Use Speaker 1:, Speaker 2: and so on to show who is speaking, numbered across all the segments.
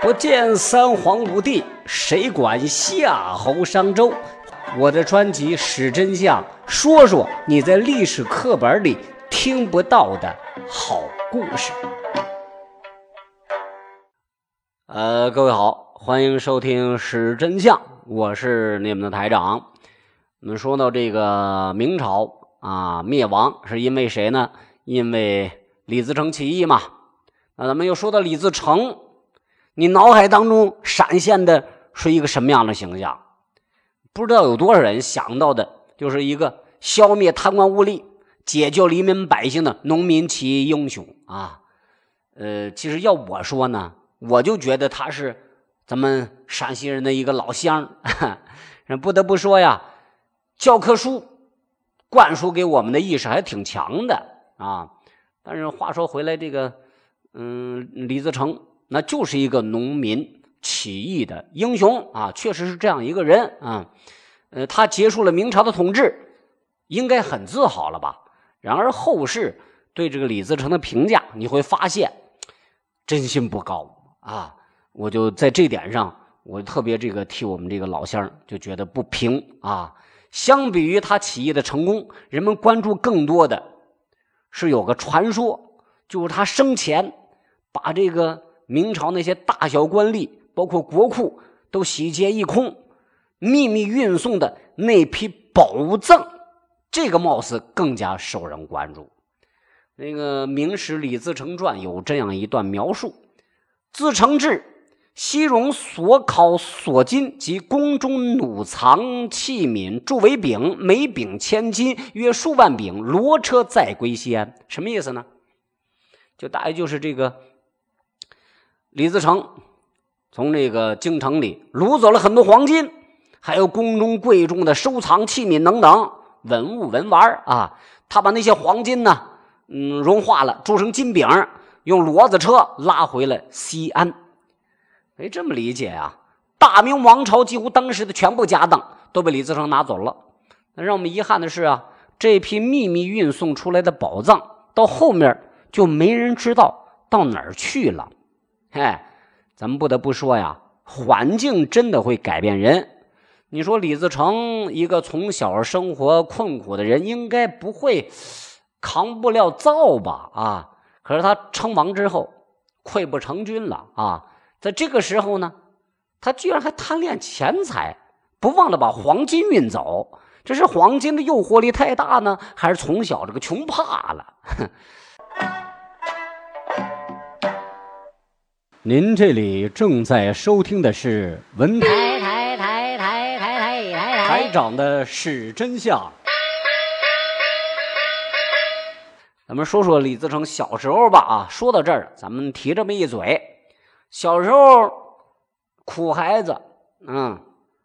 Speaker 1: 不见三皇五帝，谁管夏侯商周？我的专辑《史真相》，说说你在历史课本里听不到的好故事。呃，各位好，欢迎收听《史真相》，我是你们的台长。我们说到这个明朝啊灭亡，是因为谁呢？因为李自成起义嘛。那咱们又说到李自成。你脑海当中闪现的是一个什么样的形象？不知道有多少人想到的，就是一个消灭贪官污吏、解救黎民百姓的农民起义英雄啊！呃，其实要我说呢，我就觉得他是咱们陕西人的一个老乡。不得不说呀，教科书灌输给我们的意识还挺强的啊。但是话说回来，这个嗯，李自成。那就是一个农民起义的英雄啊，确实是这样一个人啊。呃，他结束了明朝的统治，应该很自豪了吧？然而后世对这个李自成的评价，你会发现真心不高啊。我就在这点上，我特别这个替我们这个老乡就觉得不平啊。相比于他起义的成功，人们关注更多的是有个传说，就是他生前把这个。明朝那些大小官吏，包括国库，都洗劫一空，秘密运送的那批宝藏，这个貌似更加受人关注。那个《明史李自成传》有这样一段描述：自成至，西戎所考所金及宫中弩藏器皿铸为饼，每饼千金，约数万饼，骡车载归西安。什么意思呢？就大概就是这个。李自成从这个京城里掳走了很多黄金，还有宫中贵重的收藏器皿等等文物文玩啊。他把那些黄金呢，嗯，融化了，铸成金饼，用骡子车拉回了西安。哎，这么理解啊？大明王朝几乎当时的全部家当都被李自成拿走了。那让我们遗憾的是啊，这批秘密运送出来的宝藏，到后面就没人知道到哪儿去了。哎，咱们不得不说呀，环境真的会改变人。你说李自成一个从小生活困苦的人，应该不会扛不了造吧？啊，可是他称王之后，溃不成军了啊！在这个时候呢，他居然还贪恋钱财，不忘了把黄金运走。这是黄金的诱惑力太大呢，还是从小这个穷怕了？您这里正在收听的是文台台台台台台台台长的是真相。咱们说说李自成小时候吧啊，说到这儿，咱们提这么一嘴，小时候苦孩子，嗯，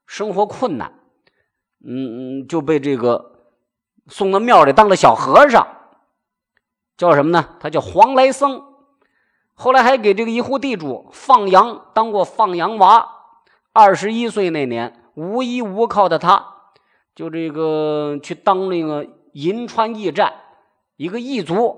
Speaker 1: 生活困难，嗯嗯，就被这个送到庙里当了小和尚，叫什么呢？他叫黄来僧。后来还给这个一户地主放羊，当过放羊娃。二十一岁那年，无依无靠的他，就这个去当那个银川驿站一个驿卒，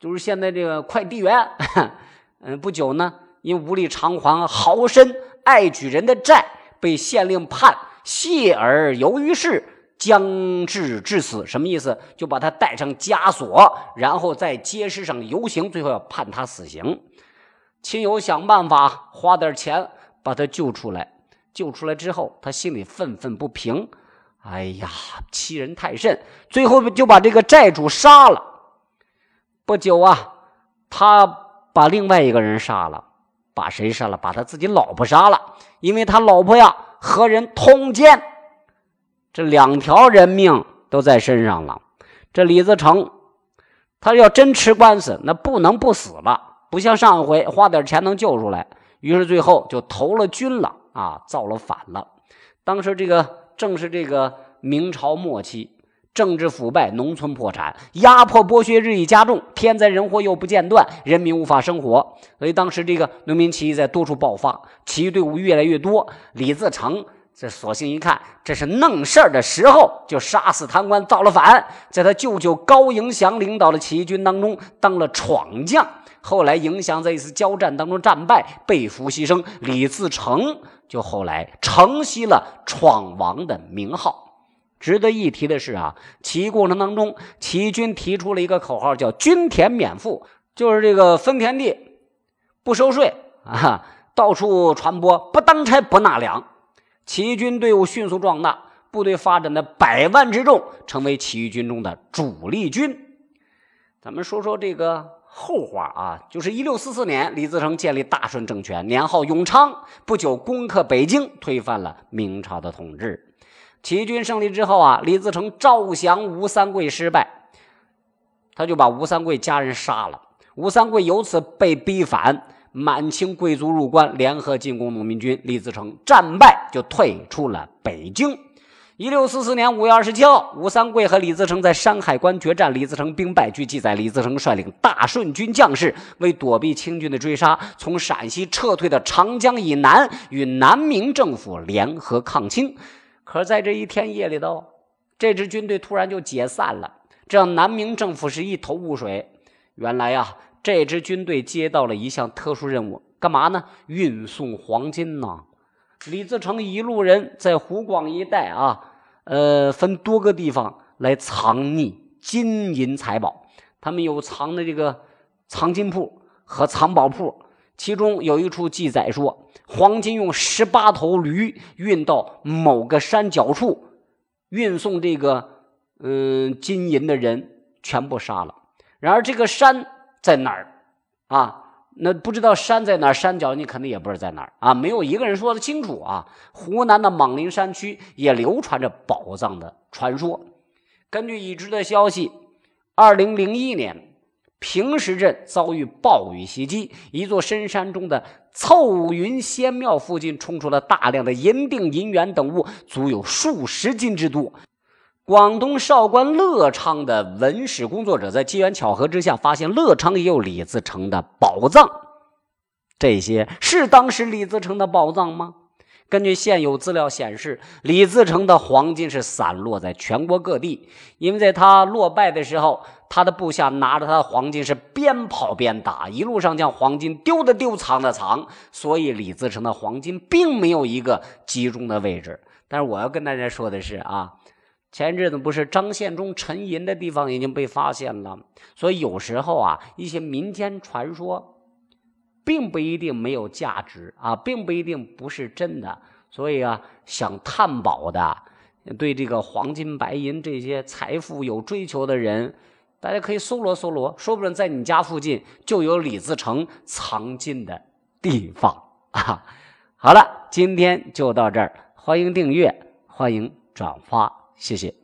Speaker 1: 就是现在这个快递员。嗯，不久呢，因无力偿还豪绅爱举人的债，被县令判谢而游于市。将至致死，什么意思？就把他带上枷锁，然后在街市上游行，最后要判他死刑。亲友想办法花点钱把他救出来。救出来之后，他心里愤愤不平。哎呀，欺人太甚！最后就把这个债主杀了。不久啊，他把另外一个人杀了。把谁杀了？把他自己老婆杀了。因为他老婆呀和人通奸。这两条人命都在身上了，这李自成，他要真吃官司，那不能不死了，不像上一回花点钱能救出来。于是最后就投了军了啊，造了反了。当时这个正是这个明朝末期，政治腐败，农村破产，压迫剥削日益加重，天灾人祸又不间断，人民无法生活。所以当时这个农民起义在多处爆发，起义队伍越来越多，李自成。这索性一看，这是弄事儿的时候，就杀死贪官，造了反，在他舅舅高迎祥领导的起义军当中当了闯将。后来，迎祥在一次交战当中战败，被俘牺牲，李自成就后来承袭了闯王的名号。值得一提的是啊，起义过程当中，起义军提出了一个口号，叫“均田免赋”，就是这个分田地不收税啊，到处传播“不当差不纳粮”。起义军队伍迅速壮大，部队发展的百万之众，成为起义军中的主力军。咱们说说这个后话啊，就是一六四四年，李自成建立大顺政权，年号永昌。不久，攻克北京，推翻了明朝的统治。起义军胜利之后啊，李自成招降吴三桂失败，他就把吴三桂家人杀了。吴三桂由此被逼反。满清贵族入关，联合进攻农民军，李自成战败，就退出了北京。一六四四年五月二十七号，吴三桂和李自成在山海关决战，李自成兵败。据记载，李自成率领大顺军将士为躲避清军的追杀，从陕西撤退到长江以南，与南明政府联合抗清。可是在这一天夜里头，这支军队突然就解散了，这让南明政府是一头雾水。原来呀。这支军队接到了一项特殊任务，干嘛呢？运送黄金呢。李自成一路人在湖广一带啊，呃，分多个地方来藏匿金银财宝。他们有藏的这个藏金铺和藏宝铺，其中有一处记载说，黄金用十八头驴运到某个山脚处，运送这个嗯金银的人全部杀了。然而这个山。在哪儿啊？那不知道山在哪儿，山脚你肯定也不知道在哪儿啊，没有一个人说得清楚啊。湖南的莽林山区也流传着宝藏的传说。根据已知的消息，二零零一年平石镇遭遇暴雨袭击，一座深山中的凑云仙庙附近冲出了大量的银锭、银元等物，足有数十斤之多。广东韶关乐昌的文史工作者在机缘巧合之下发现乐昌也有李自成的宝藏，这些是当时李自成的宝藏吗？根据现有资料显示，李自成的黄金是散落在全国各地，因为在他落败的时候，他的部下拿着他的黄金是边跑边打，一路上将黄金丢的丢，藏的藏，所以李自成的黄金并没有一个集中的位置。但是我要跟大家说的是啊。前阵子不是张献忠沉银的地方已经被发现了，所以有时候啊，一些民间传说，并不一定没有价值啊，并不一定不是真的。所以啊，想探宝的，对这个黄金白银这些财富有追求的人，大家可以搜罗搜罗，说不定在你家附近就有李自成藏金的地方啊。好了，今天就到这儿，欢迎订阅，欢迎转发。谢谢。